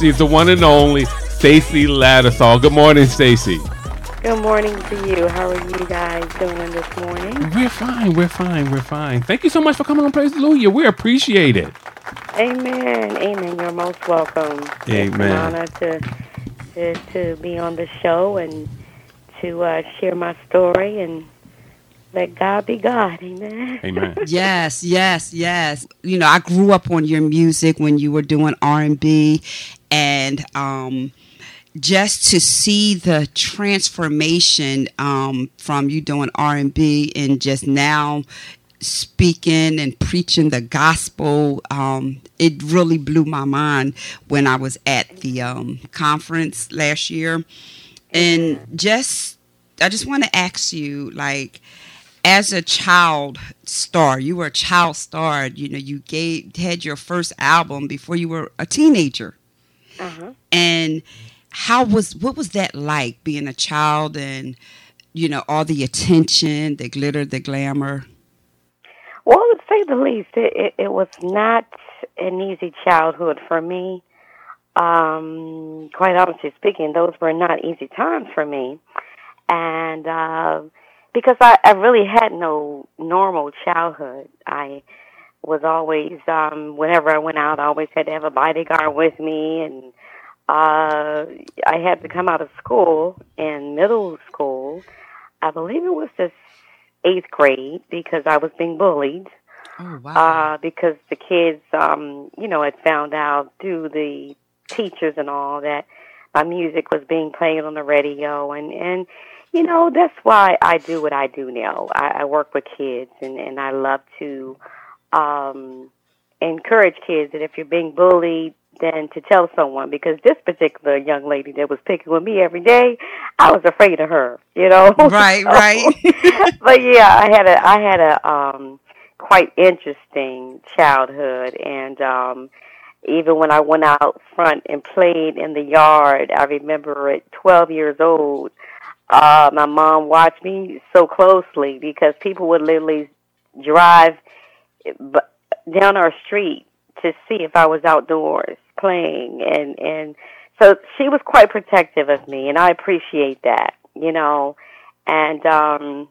She's the one and only Stacy Lattisaw. Good morning, Stacy. Good morning to you. How are you guys doing this morning? We're fine. We're fine. We're fine. Thank you so much for coming on Praise Hallelujah. We appreciate it. Amen. Amen. You're most welcome. It's an Amen. honor to, to to be on the show and to uh, share my story and let God be God. Amen. Amen. Yes, yes, yes. You know, I grew up on your music when you were doing R and B, and um, just to see the transformation um, from you doing R and B and just now speaking and preaching the gospel, um, it really blew my mind when I was at the um, conference last year, and just I just want to ask you, like as a child star, you were a child star. You know, you gave had your first album before you were a teenager, Uh-huh. and how was what was that like being a child and you know all the attention, the glitter, the glamour. Well, to say the least, it, it, it was not an easy childhood for me. Um, quite honestly speaking, those were not easy times for me. And uh, because I, I really had no normal childhood, I was always, um, whenever I went out, I always had to have a bodyguard with me. And uh, I had to come out of school in middle school. I believe it was the eighth grade because I was being bullied Oh wow! uh, because the kids, um, you know, had found out through the teachers and all that my music was being played on the radio, and and you know that's why I do what I do now. I, I work with kids, and and I love to um, encourage kids that if you're being bullied, then to tell someone because this particular young lady that was picking with me every day, I was afraid of her, you know. right, So- right. but yeah, I had a I had a um quite interesting childhood and um even when I went out front and played in the yard, I remember at 12 years old, uh my mom watched me so closely because people would literally drive down our street to see if I was outdoors playing and and so she was quite protective of me and I appreciate that, you know. And um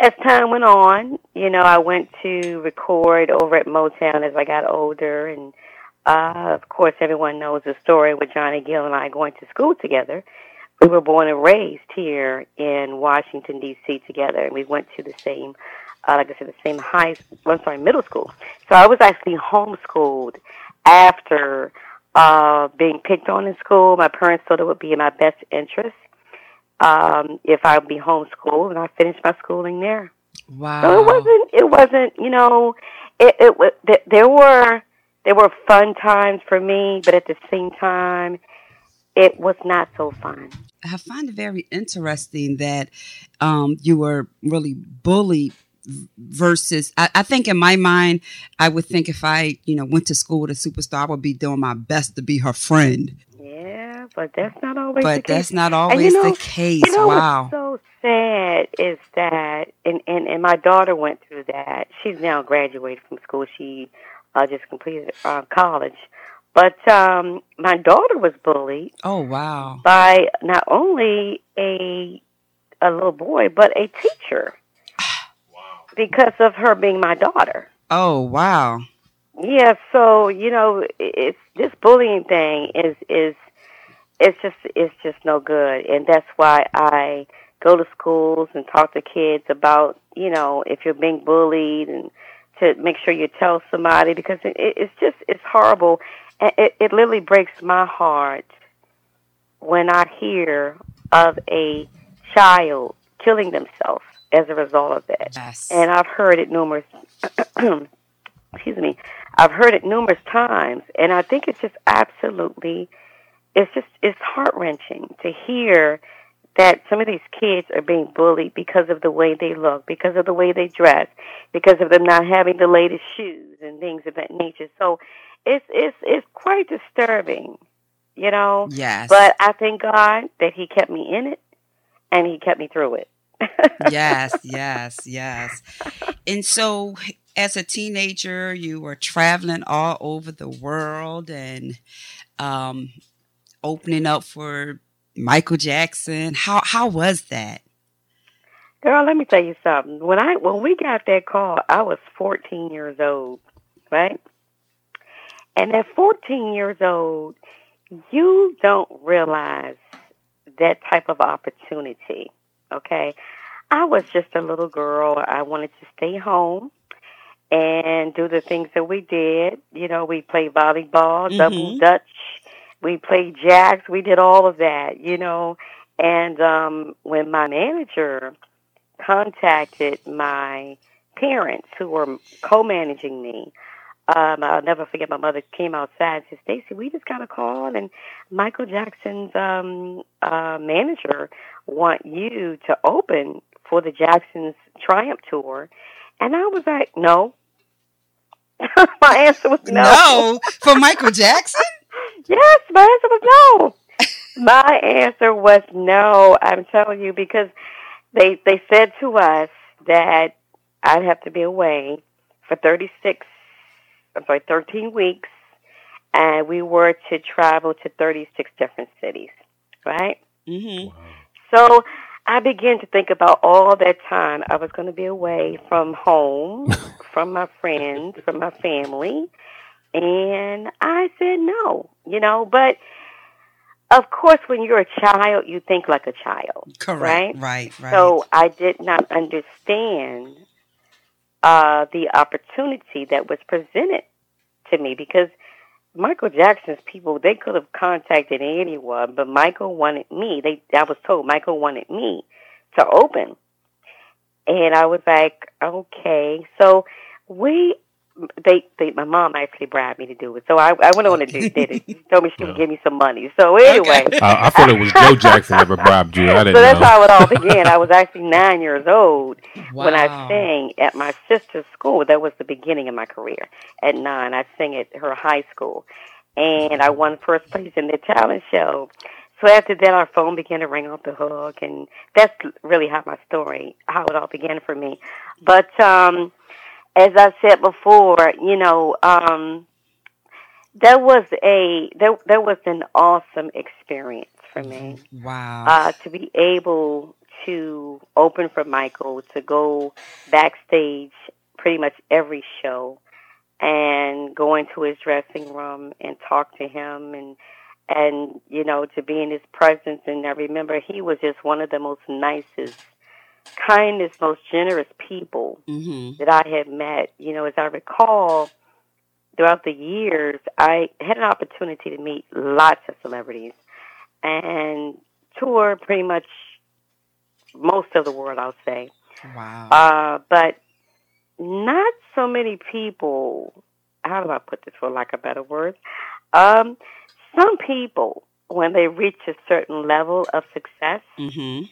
as time went on, you know, I went to record over at Motown as I got older and uh of course everyone knows the story with Johnny Gill and I going to school together. We were born and raised here in Washington DC together and we went to the same uh, like I said, the same high, well, I'm sorry, middle school. So I was actually homeschooled after uh, being picked on in school. My parents thought it would be in my best interest um, if I would be homeschooled, and I finished my schooling there. Wow. So it wasn't, it wasn't, you know, it, it was. There were there were fun times for me, but at the same time, it was not so fun. I find it very interesting that um, you were really bullied versus I, I think in my mind I would think if I you know went to school with a superstar I would be doing my best to be her friend Yeah, but that's not always. the but case. that's not always you know- the case You know wow what's so sad is that, and, and and my daughter went through that. She's now graduated from school. She uh, just completed uh, college, but um, my daughter was bullied oh wow by not only a a little boy but a teacher wow! because of her being my daughter. oh wow Yeah, so you know, it's this bullying thing is is it's just it's just no good, and that's why I go to schools and talk to kids about you know if you're being bullied and to make sure you tell somebody because it, it, it's just it's horrible, and it it literally breaks my heart when I hear of a child killing themselves as a result of that. yes And I've heard it numerous excuse me. I've heard it numerous times and I think it's just absolutely it's just it's heart wrenching to hear that some of these kids are being bullied because of the way they look, because of the way they dress, because of them not having the latest shoes and things of that nature. So it's it's it's quite disturbing, you know. yes But I thank God that He kept me in it and He kept me through it. yes, yes, yes. And so as a teenager, you were traveling all over the world and um, opening up for Michael Jackson. How how was that? Girl, let me tell you something. When I when we got that call, I was 14 years old, right? And at 14 years old, you don't realize that type of opportunity. Okay. I was just a little girl. I wanted to stay home and do the things that we did. You know, we played volleyball, mm-hmm. double dutch, we played jacks, we did all of that, you know. And um when my manager contacted my parents who were co-managing me, um, I'll never forget my mother came outside and said, Stacy, we just got a call and Michael Jackson's um uh manager want you to open for the Jacksons Triumph Tour. And I was like, no. my answer was no. No, for Michael Jackson? yes, my answer was no. my answer was no. I'm telling you because they they said to us that I'd have to be away for 36 I'm sorry, 13 weeks and we were to travel to 36 different cities, right? Mhm. Wow. So I began to think about all that time I was going to be away from home, from my friends, from my family. And I said no, you know, but of course, when you're a child, you think like a child. Correct. Right, right. right. So I did not understand uh, the opportunity that was presented to me because Michael Jackson's people, they could have contacted anyone, but Michael wanted me. They, I was told Michael wanted me to open. And I was like, okay. So we they, they, my mom actually bribed me to do it. So I, I went on and did it. She told me she would give me some money. So anyway, okay. uh, I thought it was Joe Jackson that bribed you. I didn't. So that's know. how it all began. I was actually nine years old wow. when I sang at my sister's school. That was the beginning of my career. At nine, I sang at her high school, and I won first place in the talent show. So after that, our phone began to ring off the hook, and that's really how my story, how it all began for me. But um as I said before, you know, um, that was a that that was an awesome experience for me. Wow! Uh, to be able to open for Michael, to go backstage pretty much every show, and go into his dressing room and talk to him, and and you know to be in his presence. And I remember he was just one of the most nicest kindest, most generous people mm-hmm. that I had met. You know, as I recall, throughout the years, I had an opportunity to meet lots of celebrities and tour pretty much most of the world, I'll say. Wow. Uh, but not so many people, how do I put this for lack of better words? Um, some people, when they reach a certain level of success, mm-hmm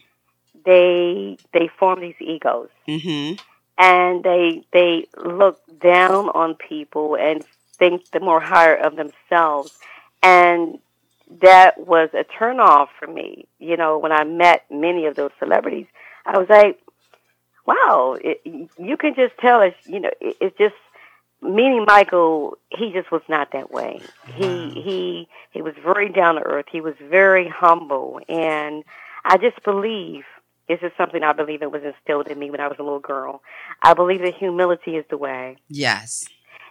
they they form these egos, mm-hmm. and they they look down on people and think the more higher of themselves, and that was a turnoff for me. You know, when I met many of those celebrities, I was like, "Wow, it, you can just tell us." You know, it, it's just meeting Michael. He just was not that way. He he he was very down to earth. He was very humble, and I just believe this is something I believe it was instilled in me when I was a little girl. I believe that humility is the way. Yes.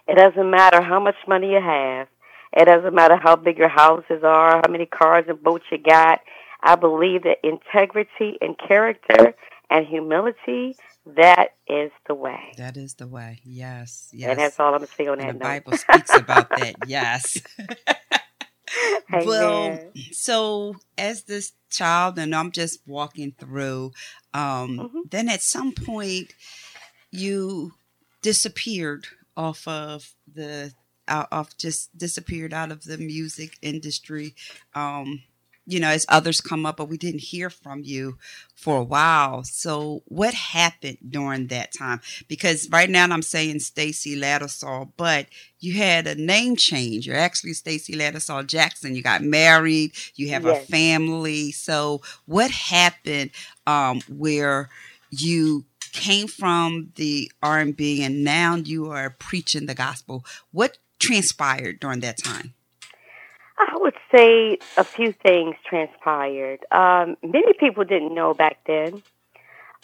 It doesn't matter how much money you have. It doesn't matter how big your houses are, how many cars and boats you got. I believe that integrity and character and humility, that is the way. That is the way. Yes. Yes. And that's all I'm saying on and that the note. Bible speaks about that. Yes. well, so as this child, and I'm just walking through, um, mm-hmm. then at some point you disappeared off of the out of just disappeared out of the music industry. Um, you know, as others come up, but we didn't hear from you for a while. So what happened during that time? Because right now I'm saying Stacy Lattisaw, but you had a name change. You're actually Stacy Lattisaw Jackson. You got married, you have yes. a family. So what happened um, where you came from the R&B and now you are preaching the gospel. What transpired during that time? I would say a few things transpired. Um, many people didn't know back then,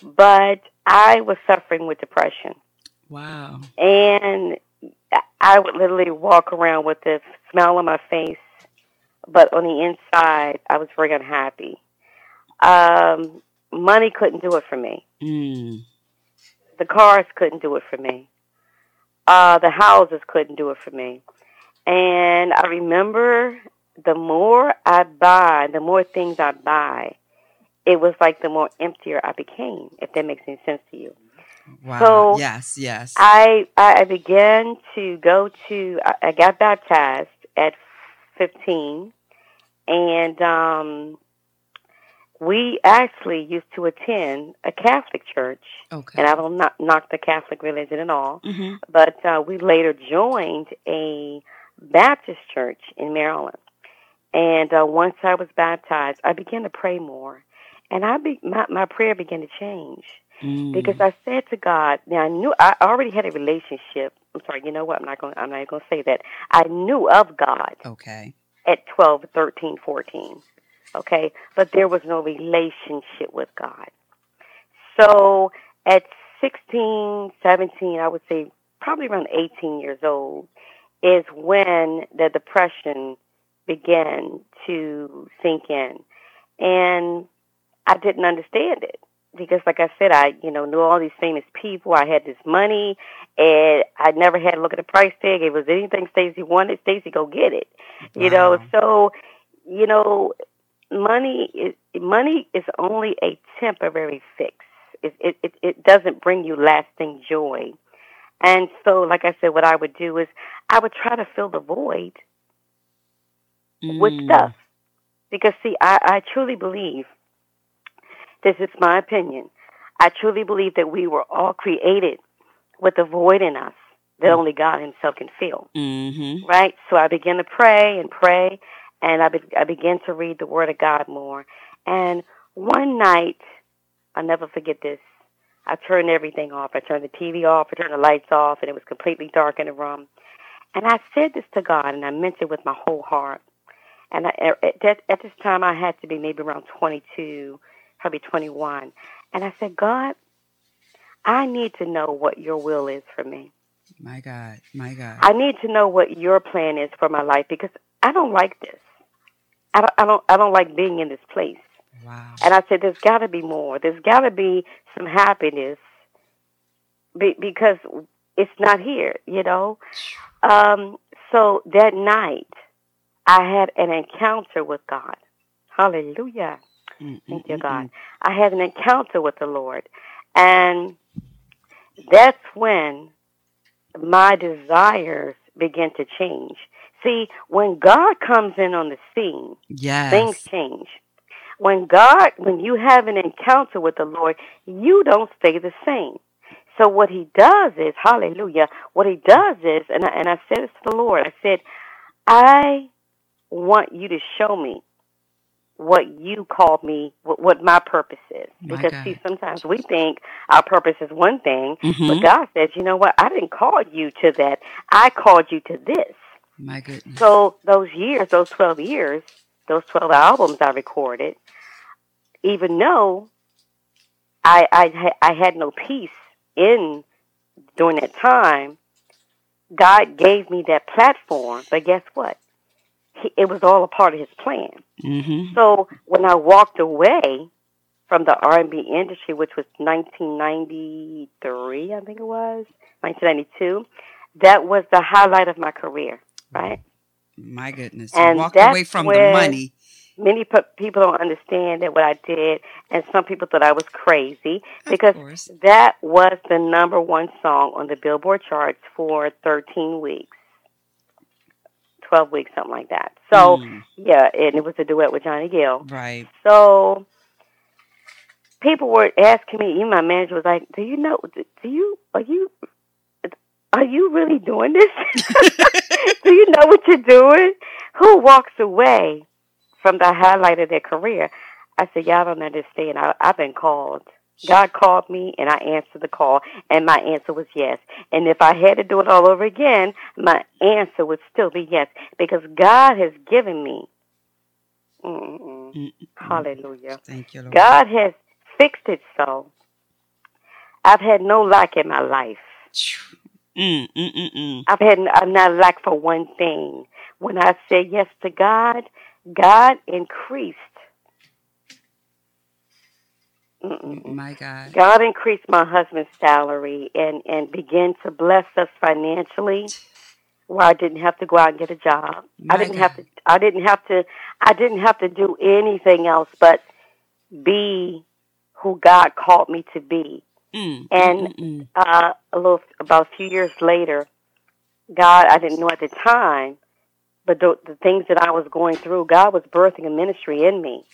but I was suffering with depression. Wow. And I would literally walk around with this smile on my face, but on the inside, I was very unhappy. Um, money couldn't do it for me. Mm. The cars couldn't do it for me. Uh, the houses couldn't do it for me. And I remember the more I buy, the more things I buy, it was like the more emptier I became, if that makes any sense to you. Wow. So yes, yes. I I began to go to I got baptized at 15 and um we actually used to attend a Catholic church okay. and I don't knock the Catholic religion at all hmm but uh, we later joined a Baptist church in Maryland. And uh, once I was baptized, I began to pray more, and I be, my my prayer began to change Mm. because I said to God, now I knew I already had a relationship. I'm sorry, you know what? I'm not going. I'm not going to say that. I knew of God okay. at 12, 13, 14. Okay, but there was no relationship with God. So at 16, 17, I would say probably around 18 years old is when the depression began to sink in. And I didn't understand it because like I said, I, you know, knew all these famous people. I had this money and I never had to look at the price tag. If it was anything Stacy wanted, Stacy go get it. You know, so you know, money is money is only a temporary fix. It it it, it doesn't bring you lasting joy. And so, like I said, what I would do is I would try to fill the void with Mm. stuff. Because see, I, I truly believe this is my opinion. I truly believe that we were all created with a void in us that only God Himself can fill. Mhm. Right? So I began to pray and pray, and I, be- I began to read the Word of God more. And one night, I'll never forget this. I turned everything off. I turned the TV off. I turned the lights off, and it was completely dark in the room. And I said this to God, and I meant it with my whole heart. And I, at, that, at this time, I had to be maybe around 22, probably 21. And I said, God, I need to know what your will is for me. My God. My God. I need to know what your plan is for my life because I don't like this. I don't, I don't, I don't like being in this place. wow. And I said, there's got to be more. There's got to be some happiness be, because it's not here, you know. Um, so that night, I had an encounter with God. Hallelujah. Mm, Thank mm, you, mm, God. I had an encounter with the Lord. And that's when my desires begin to change. See, when God comes in on the scene, Yes. things change. When God, when you have an encounter with the Lord, you don't stay the same. So what he does is, hallelujah, what he does is, and I, and I said this to the Lord, I said, I want you to show me what you called me, what, what my purpose is. My Because God. see, sometimes we think our purpose is one thing, but Mhm. God says, you know what, I didn't call you to that. I called you to this. My goodness. So those years, those 12 years, those 12 albums I recorded, even though I, I, I had no peace in during that time, God gave me that platform. But guess what? He, it was all a part of His plan. Mhm. So when I walked away from the R&B industry, which was 1993, I think it was 1992, that was the highlight of my career. Right? My goodness. And you walked away from the money. Many pe- people don't understand that what I did, and some people thought I was crazy because that was the number one song on the Billboard charts for 13 weeks, 12 weeks, something like that. So Mm, yeah, and it was a duet with Johnny Gill. right. So people were asking me. Even my manager was like, "Do you know? Do you are you are you really doing this? do you know what you're doing? Who walks away from the highlight of their career?" I said, "Y'all don't understand. I, I've been called God called me and I answered the call and my answer was yes. And if I had to do it all over again, my answer would still be yes because God has given me. Mm-mm. Mm-mm. Hallelujah. Thank you, Lord. God has fixed it so. I've had no lack in my life. Mm, mm, mm, mm. I've had I've not lacked for one thing. When I said yes to God, God increased. Mm-mm-mm. My God. God increased my husband's salary and and began to bless us financially, where I didn't have to go out and get a job. My I didn't have to. I didn't have to. I didn't have to do anything else but be who God called me to be. Mm, And- mm, mm, uh, a little about a few years later, God, I didn't know at the time, but the, the things that I was going through, God was birthing a ministry in me.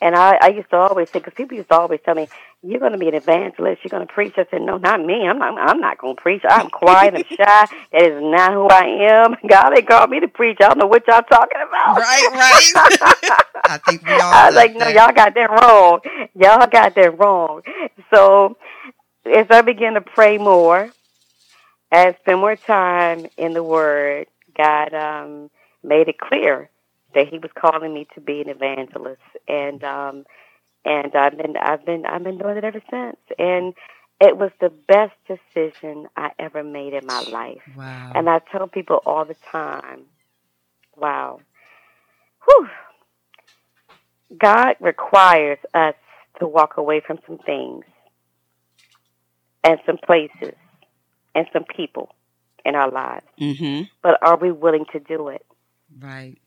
And I, I used to always say, because people used to always tell me, "You're going to be an evangelist. You're going to preach." I said, "No, not me. I'm not. I'm not going to preach. I'm quiet. I'm shy. That is not who I am. God ain't called me to preach. I don't know what y'all talking about." Right, right. I think we all. I was like, no, y'all got that wrong. Y'all got that wrong. So as I began to pray more and spend more time in the Word, God um, made it clear that He was calling me to be an evangelist, and um, and I've been I've been I've been doing it ever since, and it was the best decision I ever made in my life. Wow. And I tell people all the time, wow, whew, God requires us to walk away from some things and some places and some people in our lives. mm-hmm. But are we willing to do it? Right.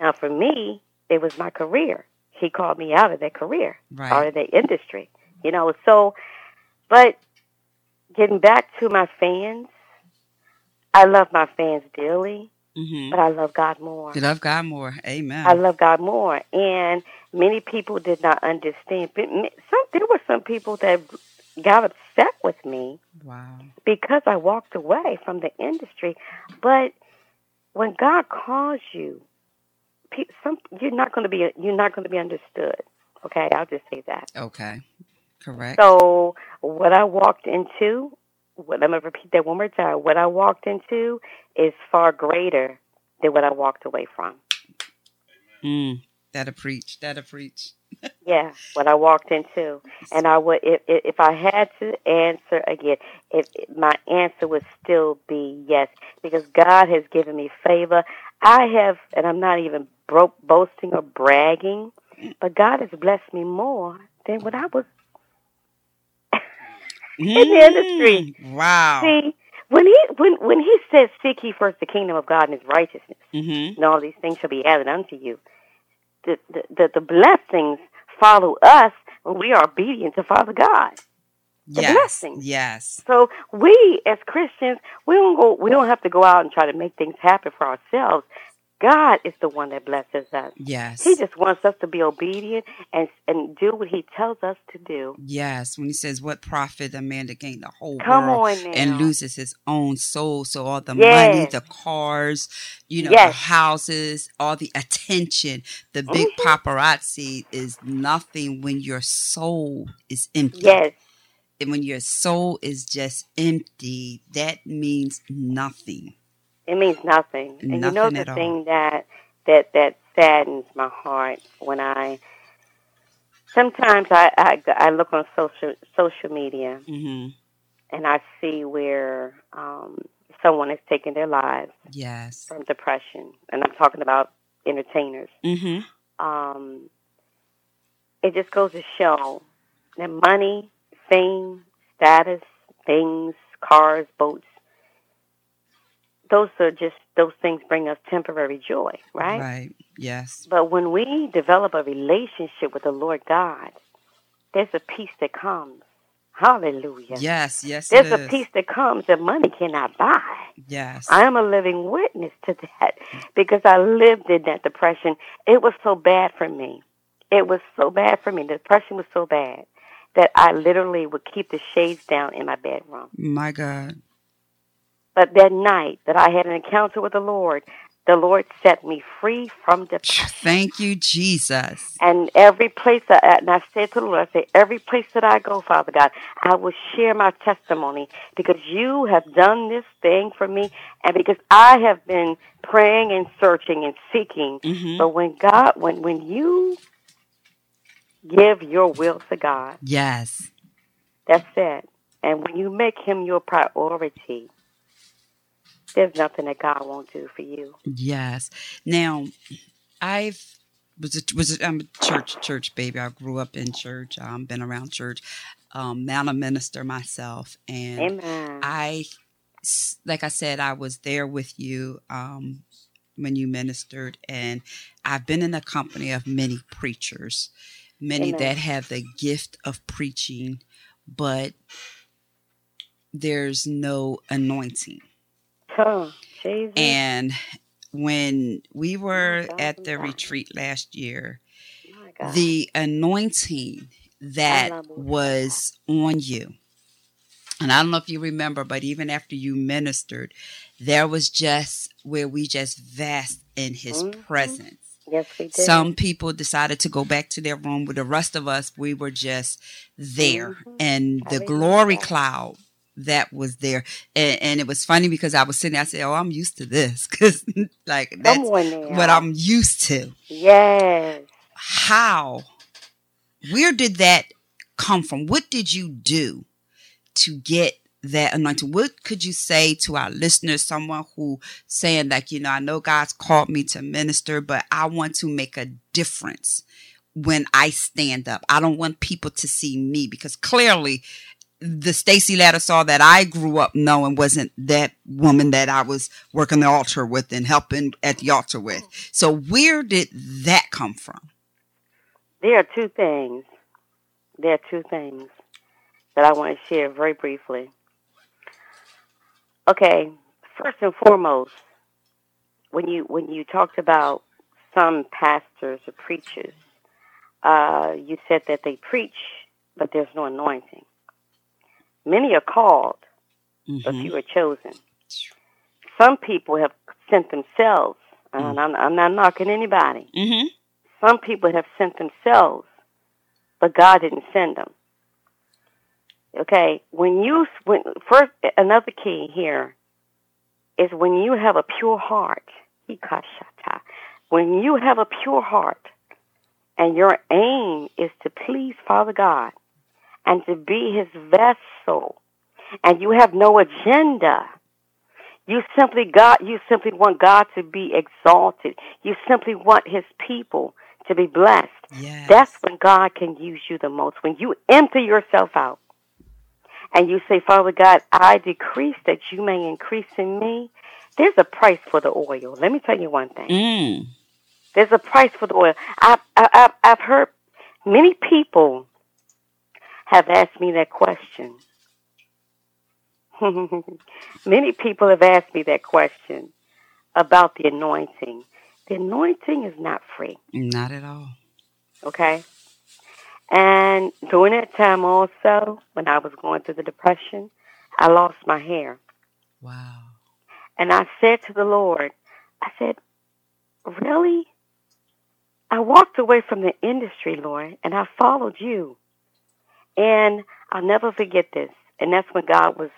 Now, for me, it was my career. He called me out of that career, out of that industry. You know, so, but getting back to my fans, I love my fans dearly, Mm-hmm. but I love God more. You love God more. Amen. I love God more, and many people did not understand. But Some there were some people that got upset with me wow. because I walked away from the industry. But when God calls you, some you're not going to be you're not going to be understood. Okay, I'll just say that. Okay. Correct. So what I walked into, what, let me repeat that one more time. What I walked into is far greater than what I walked away from. Mm. That'll preach. That'll preach. Yeah, what I walked into, and I would if if if I had to answer again, if my answer would still be yes, because God has given me favor. I have, and I'm not even bro- boasting or bragging, but God has blessed me more than when I was. In the industry. Mm. Wow. See, when he when when he says, "Seek ye first the kingdom of God and His righteousness," Mm-hmm. and all these things shall be added unto you. The the the, the blessings follow us when we are obedient to Father God. The Yes. blessing. Yes. So we as Christians, we don't go we don't have to go out and try to make things happen for ourselves. God is the one that blesses us. Yes. He just wants us to be obedient and and do what he tells us to do. Yes, when he says, "What profit a man to gain the whole Come world and loses his own soul?" So all the money, the cars, you know, Yes. the houses, all the attention, the big Mhm. paparazzi is nothing when your soul is empty. Yes. And when your soul is just empty, that means nothing. It means nothing. And you know the at all. thing that that that saddens my heart when I sometimes I I, I look on social social media hmm and I see where um, someone is taking their lives Yes. from depression, and I'm talking about entertainers. hmm Um, it just goes to show that money, fame, status, things, cars, boats, those are just those things bring us temporary joy, right? Right. Yes. But when we develop a relationship with the Lord God, there's a peace that comes. Hallelujah. Yes. Yes. There's a is. peace that comes that money cannot buy. Yes. I am a living witness to that because I lived in that depression. It was so bad for me. It was so bad for me. The depression was so bad that I literally would keep the shades down in my bedroom. My God. But that night that I had an encounter with the Lord, the Lord set me free from depression. Thank you, Jesus. And every place that, and I said to the Lord, I said, every place that I go, Father God, I will share my testimony because you have done this thing for me and because I have been praying and searching and seeking. Mhm. But when God, when, when you give your will to God, Yes. that's it. And when you make him your priority, there's nothing that God won't do for you. Yes. Now, I've was it was it, I'm a church church baby. I grew up in church. I've um, been around church. Um, now I'm a minister myself, and Amen. I, like I said, I was there with you um, when you ministered, and I've been in the company of many preachers, many Amen. that have the gift of preaching, but there's no anointing. Jesus. And when we were God, at the God. retreat last year, God. the anointing that was on you, and I don't know if you remember, but even after you ministered, there was just where we just vast in his Mhm. presence. yes, we did. Some people decided to go back to their room, but the rest of us, we were just there. Mhm. And the glory cloud that was there. And, and it was funny because I was sitting there, I said, Oh, I'm used to this. Because, like, that's Come on now. what I'm used to. Yes. How? Where did that come from? What did you do to get that anointing? What could you say to our listeners, someone who saying like, you know, I know God's called me to minister, but I want to make a difference when I stand up. I don't want people to see me because clearly the Stacy Lattisaw that I grew up knowing wasn't that woman that I was working the altar with and helping at the altar with. So where did that come from? There are two things. There are two things that I want to share very briefly. Okay, first and foremost, when you when you talked about some pastors or preachers, uh, you said that they preach, but there's no anointing. Many are called, but Mhm. few are chosen. Some people have sent themselves, and I'm, I'm not knocking anybody. Mhm. Some people have sent themselves, but God didn't send them. Okay, when you when first another key here is when you have a pure heart. Ikashata. When you have a pure heart, and your aim is to please Father God and to be His vessel, and you have no agenda. You simply God. You simply want God to be exalted. You simply want His people to be blessed. Yes. That's when God can use you the most. When you empty yourself out and you say, Father God, I decrease that you may increase in me. There's a price for the oil. Let me tell you one thing. Mm. There's a price for the oil. I've, I've, I've heard many people have asked me that question. many people have asked me that question about the anointing. The anointing is not free. Not at all. Okay. And during that time also, when I was going through the depression, I lost my hair. Wow. And I said to the Lord, I said, Really? I walked away from the industry, Lord, and I followed you. And I'll never forget this. And that's when God was,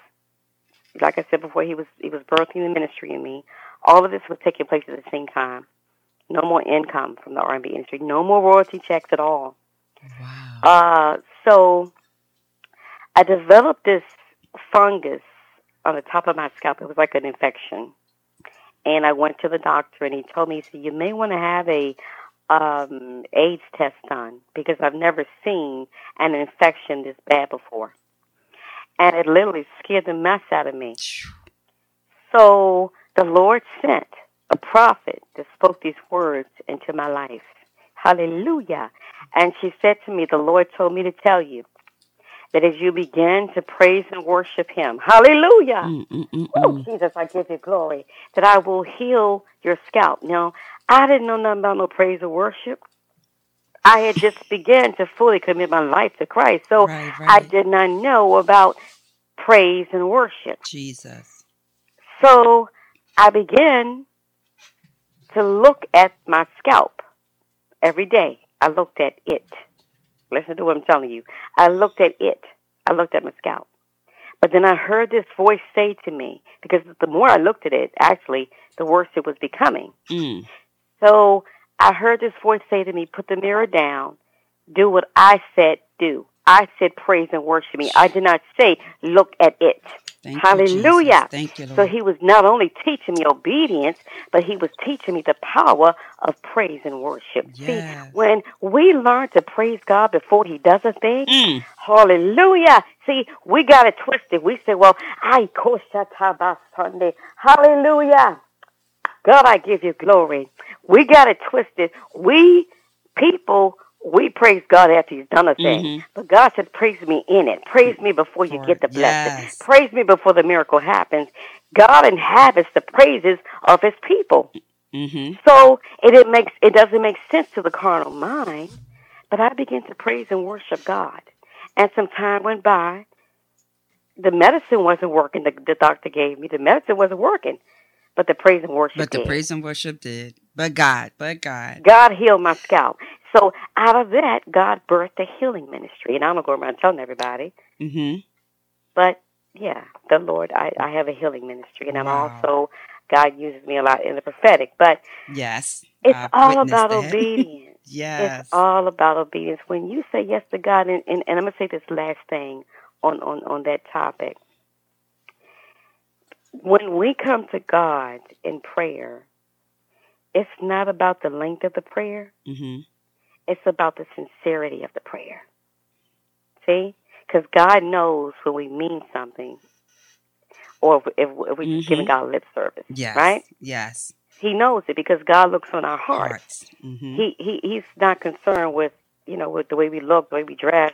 like I said before, He was He was birthing the ministry in me. All of this was taking place at the same time. No more income from the R&B industry. No more royalty checks at all. Wow. Uh, so I developed this fungus on the top of my scalp. It was like an infection. And I went to the doctor and he told me, he said, you may want to have a um, AIDS test done because I've never seen an infection this bad before. And it literally scared the mess out of me. So the Lord sent a prophet that spoke these words into my life. Hallelujah. And she said to me, The Lord told me to tell you that as you begin to praise and worship Him, hallelujah. Oh. Jesus, I give you glory. That I will heal your scalp. Now, I didn't know nothing about no praise or worship. I had just began to fully commit my life to Christ. So Right, I did not know about praise and worship. Jesus. So I began to look at my scalp every day. I looked at it. Listen to what I'm telling you. I looked at it. I looked at my scalp. But then I heard this voice say to me, because the more I looked at it, actually, the worse it was becoming. Mm. So I heard this voice say to me, put the mirror down, do what I said do. I said praise and worship me. I did not say look at it. Thank Hallelujah. You. Thank you, Lord. So he was not only teaching me obedience, but he was teaching me the power of praise and worship. Yes. See, when we learn to praise God before he does a thing, Mm. hallelujah. See, we got it twisted. We say, well, I Sunday. Hallelujah. God, I give you glory. We got it twisted. We people we praise God after He's done a thing. Mhm. But God said, praise me in it. Praise me before you For get the blessing. Yes. Praise me before the miracle happens. God inhabits the praises of His people. Mm-hmm. So it, it makes it doesn't make sense to the carnal mind. But I began to praise and worship God. And some time went by. The medicine wasn't working. The, the doctor gave me the medicine wasn't working, but the praise and worship. But the did. praise and worship did. But God, but God. God healed my scalp. So out of that, God birthed a healing ministry. And I don't go around telling everybody, Mm-hmm. but yeah, the Lord, I, I have a healing ministry. And I'm Wow. also, God uses me a lot in the prophetic. But Yes. it's I've all about that. obedience. yes. It's all about obedience. When you say yes to God, and, and, and I'm going to say this last thing on, on, on that topic. When we come to God in prayer, it's not about the length of the prayer. mm-hmm. It's about the sincerity of the prayer. See? Because God knows when we mean something or if, if, we're just Mhm. giving God lip service. Yes. Right? Yes. He knows it because God looks on our hearts. Hearts. Mm-hmm. He, he He's not concerned with, you know, with the way we look, the way we dress.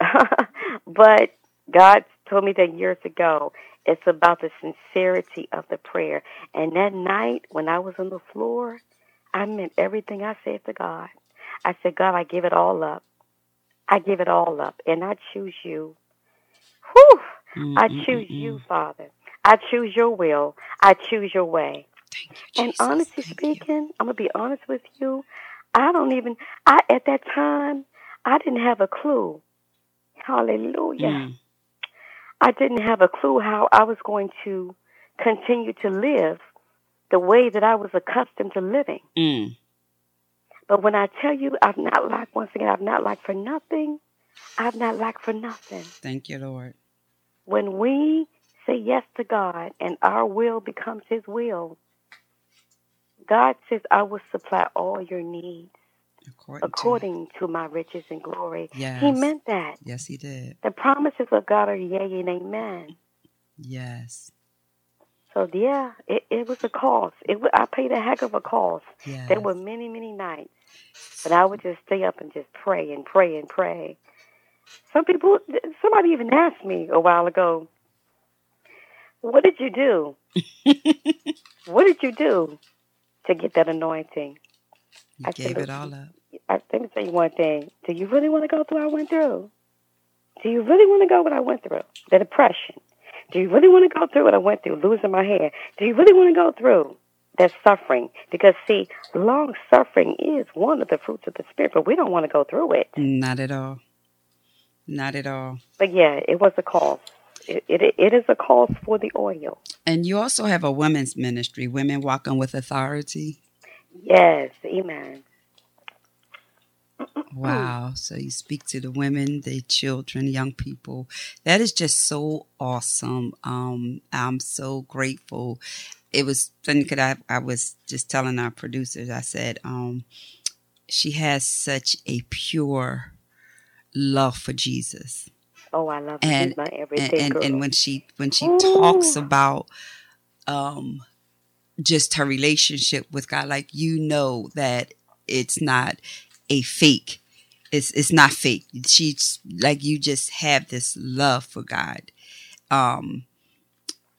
but God told me that years ago. It's about the sincerity of the prayer. And that night when I was on the floor, I meant everything I said to God. I said, God, I give it all up. I give it all up. And I choose you. Whew! I choose you, Father. I choose your will. I choose your way. Thank you, And honestly Thank you. speaking, I'm gonna be honest with you. I don't even. I at that time, I didn't have a clue. Hallelujah. Mm. I didn't have a clue how I was going to continue to live the way that I was accustomed to living. Mm. But when I tell you, I've not lacked. Once again, I've not lacked for nothing. I've not lacked for nothing. Thank you, Lord. When we say yes to God and our will becomes His will, God says, I will supply all your needs According, according to my riches and glory. yes. He meant that. Yes, he did. The promises of God are yea and amen. Yes. So, yeah, it, it was a cost. It, I paid a heck of a cost. Yes. There were many, many nights. But I would just stay up and just pray and pray and pray. Some people, somebody even asked me a while ago, what did you do? what did you do to get that anointing? you I gave said, it all up. I, let me tell you one thing. Do you really want to go through what I went through? Do you really want to go what I went through? The depression. Do you really want to go through what I went through, losing my hair? Do you really want to go through that suffering? Because, see, long suffering is one of the fruits of the Spirit, but we don't want to go through it. Not at all. Not at all. But, yeah, it was a cause. It, it, it is a cause for the oil. And you also have a women's ministry, Women Walking with Authority. Yes, amen. Wow. So you speak to the women, the children, young people. That is just so awesome. Um, I'm so grateful. It was funny because I, I was just telling our producers, I said, um, she has such a pure love for Jesus. Oh, I love. And- my everything and, girl. and when she when she Ooh. talks about um just her relationship with God, like you know that it's not a fake. It's it's not fake. She's like you just have this love for God. Um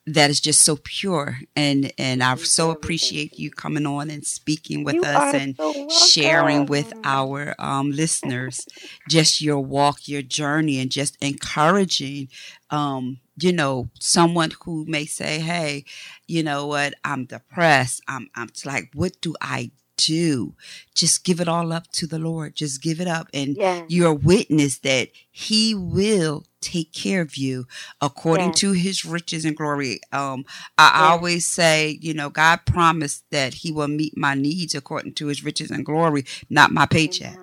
that is just so pure and and I so appreciate you coming on and speaking with You us and so sharing with our um, listeners just your walk, your journey, and just encouraging, um, you know, someone who may say, "Hey, you know what? I'm depressed. I'm, I'm like, what do I do? Just give it all up to the Lord. Just give it up, and Yes. you're a witness that He will." Take care of you according Yes. to his riches and glory. Um, I Yes. always say, you know, God promised that He will meet my needs according to His riches and glory, not my paycheck.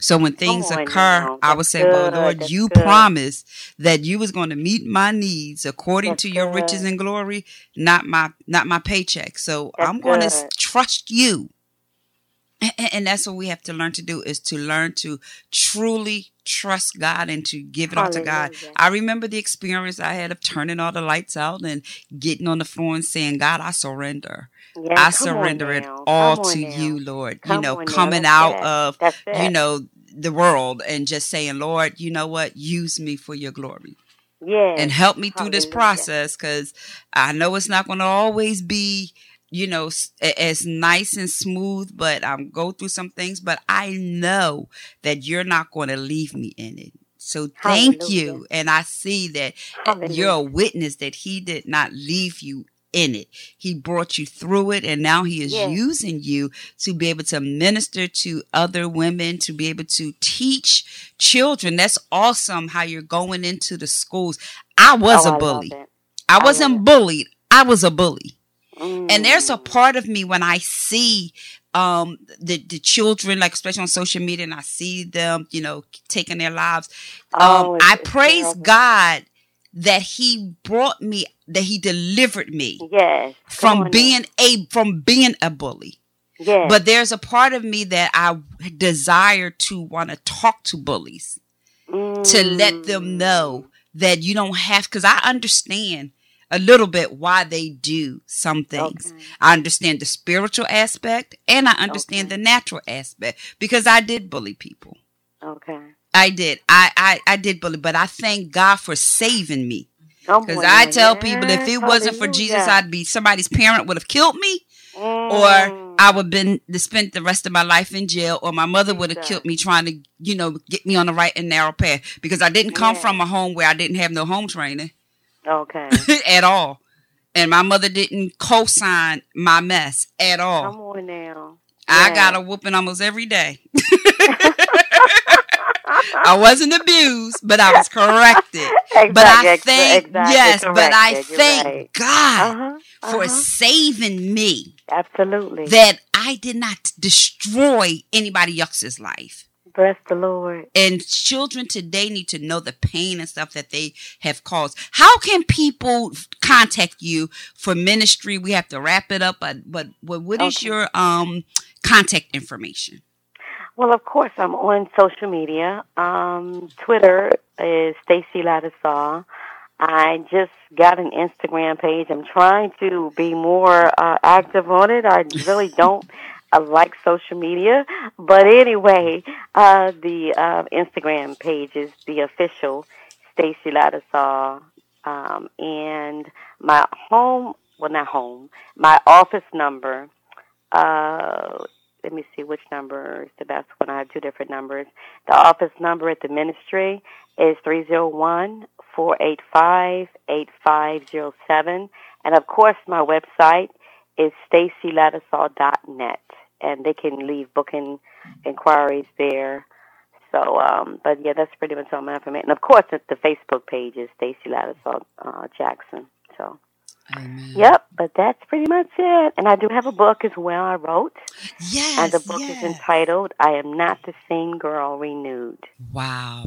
So when things occur. I would say, "Well. Lord, That's you good. promised that you was going to meet my needs according That's to your riches and glory, not my not my paycheck. So That's I'm going to trust you." And that's what we have to learn to do is to learn to truly trust God and to give it all to God. I remember the experience I had of turning all the lights out and getting on the floor and saying, God, I surrender. Yeah, I surrender it all Come to now. you, Lord. you know, now. coming That's out of, you know, the world and just saying, Lord, you know what? Use me for your glory yes. and help me through this process because I know it's not going to always be, you know, as nice and smooth, but I'm go through some things, but I know that you're not going to leave me in it. So thank Hallelujah. you. And I see that uh, you're a witness that he did not leave you in it. He brought you through it and now he is Yes. using you to be able to minister to other women, to be able to teach children. That's awesome how you're going into the schools. I was Oh, a I bully. it. I wasn't bullied. I was a bully. And there's a Mm. part of me when I see um the the children like especially on social media and I see them, you know, taking their lives. Oh, Um it's- I praise terrible. God that he brought me that he delivered me Yes. From now. being a from being a bully. Yes. But there's a part of me that I desire to want to talk to bullies to let them Mm. know that you don't have because I understand a little bit why they do some things. Okay. I understand the spiritual aspect and I understand Okay. the natural aspect because I did bully people. Okay. I did. I I, I did bully, but I thank God for saving me. Because I tell people if it wasn't for Jesus. I'd be somebody's parent would have killed me Mm. or I would have been to spend the rest of my life in jail, or my mother would have killed me trying to, you know, get me on the right and narrow path because I didn't come from a home where I didn't have no home training Okay. at all, and my mother didn't co-sign my mess at all. Come on now. I Yeah. got a whooping almost every day. I wasn't abused, but I was corrected. Exactly. But I thank exactly yes, but I corrected. You're thank right. God uh-huh. for uh-huh. saving me. Absolutely. that I did not destroy anybody else's life. Bless the Lord. And children today need to know the pain and stuff that they have caused. How can people contact you for ministry? We have to wrap it up, but but what what is Okay. your um contact information? Well, of course, I'm on social media. Um, Twitter is Stacy Lattisaw. I just got an Instagram page. I'm trying to be more uh, active on it. I really don't uh, like social media, but anyway, uh, the uh, Instagram page is the official Stacy Lattisaw, um, and my home. Well, not home. My office number. Uh, let me see which number is the best one. I have two different numbers. The office number at the ministry is 301 485 8507. And of course, my website is stacylattisaw.net. And they can leave booking inquiries there. So, um, but yeah, that's pretty much all my information. And of course, the the Facebook page is Stacy Lattisaw uh, Jackson. So, Amen. yep, but that's pretty much it. And I do have a book as well I wrote. Yes. And the book yes. is entitled I Am Not the Same Girl Renewed. Wow.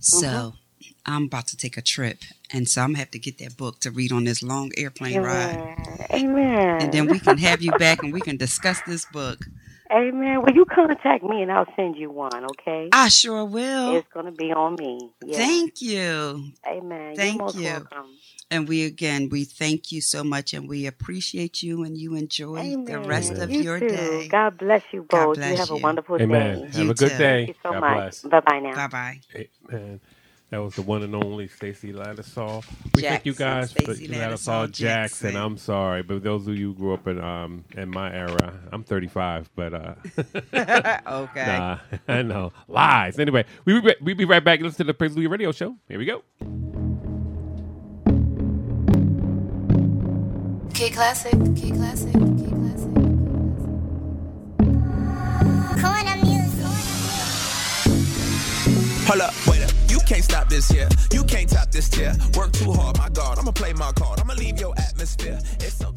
So Mm-hmm. I'm about to take a trip, and so I'm gonna have to get that book to read on this long airplane ride, Amen. Amen. and then we can have you back and we can discuss this book. Amen. Will you contact me and I'll send you one, okay? I sure will. It's going to be on me. Yeah. Thank you. Amen. thank You're most you. welcome. And we again, we thank you so much and we appreciate you and you enjoy Amen. the rest of you your too. day. God bless you both. bless you have you. a wonderful Amen. day. Have You a good too. day. Thank you so God much. Bye bye now. Bye bye. Amen. That was the one and only Stacy Lattisaw. We thank you Jackson, guys for Stacy Lattisaw Lattisaw Jackson. Jackson. I'm sorry, but those of you who grew up in um in my era, I'm 35, but uh Okay. nah, I know lies. Anyway, we be, we be right back. Listen to the Praise Louis Radio Show. Here we go. K Classic, K Classic, K Classic. Corner music. Hold up, wait up. You can't stop this here. You can't top this tier. Work too hard, my God. I'ma play my card. I'ma leave your atmosphere. It's so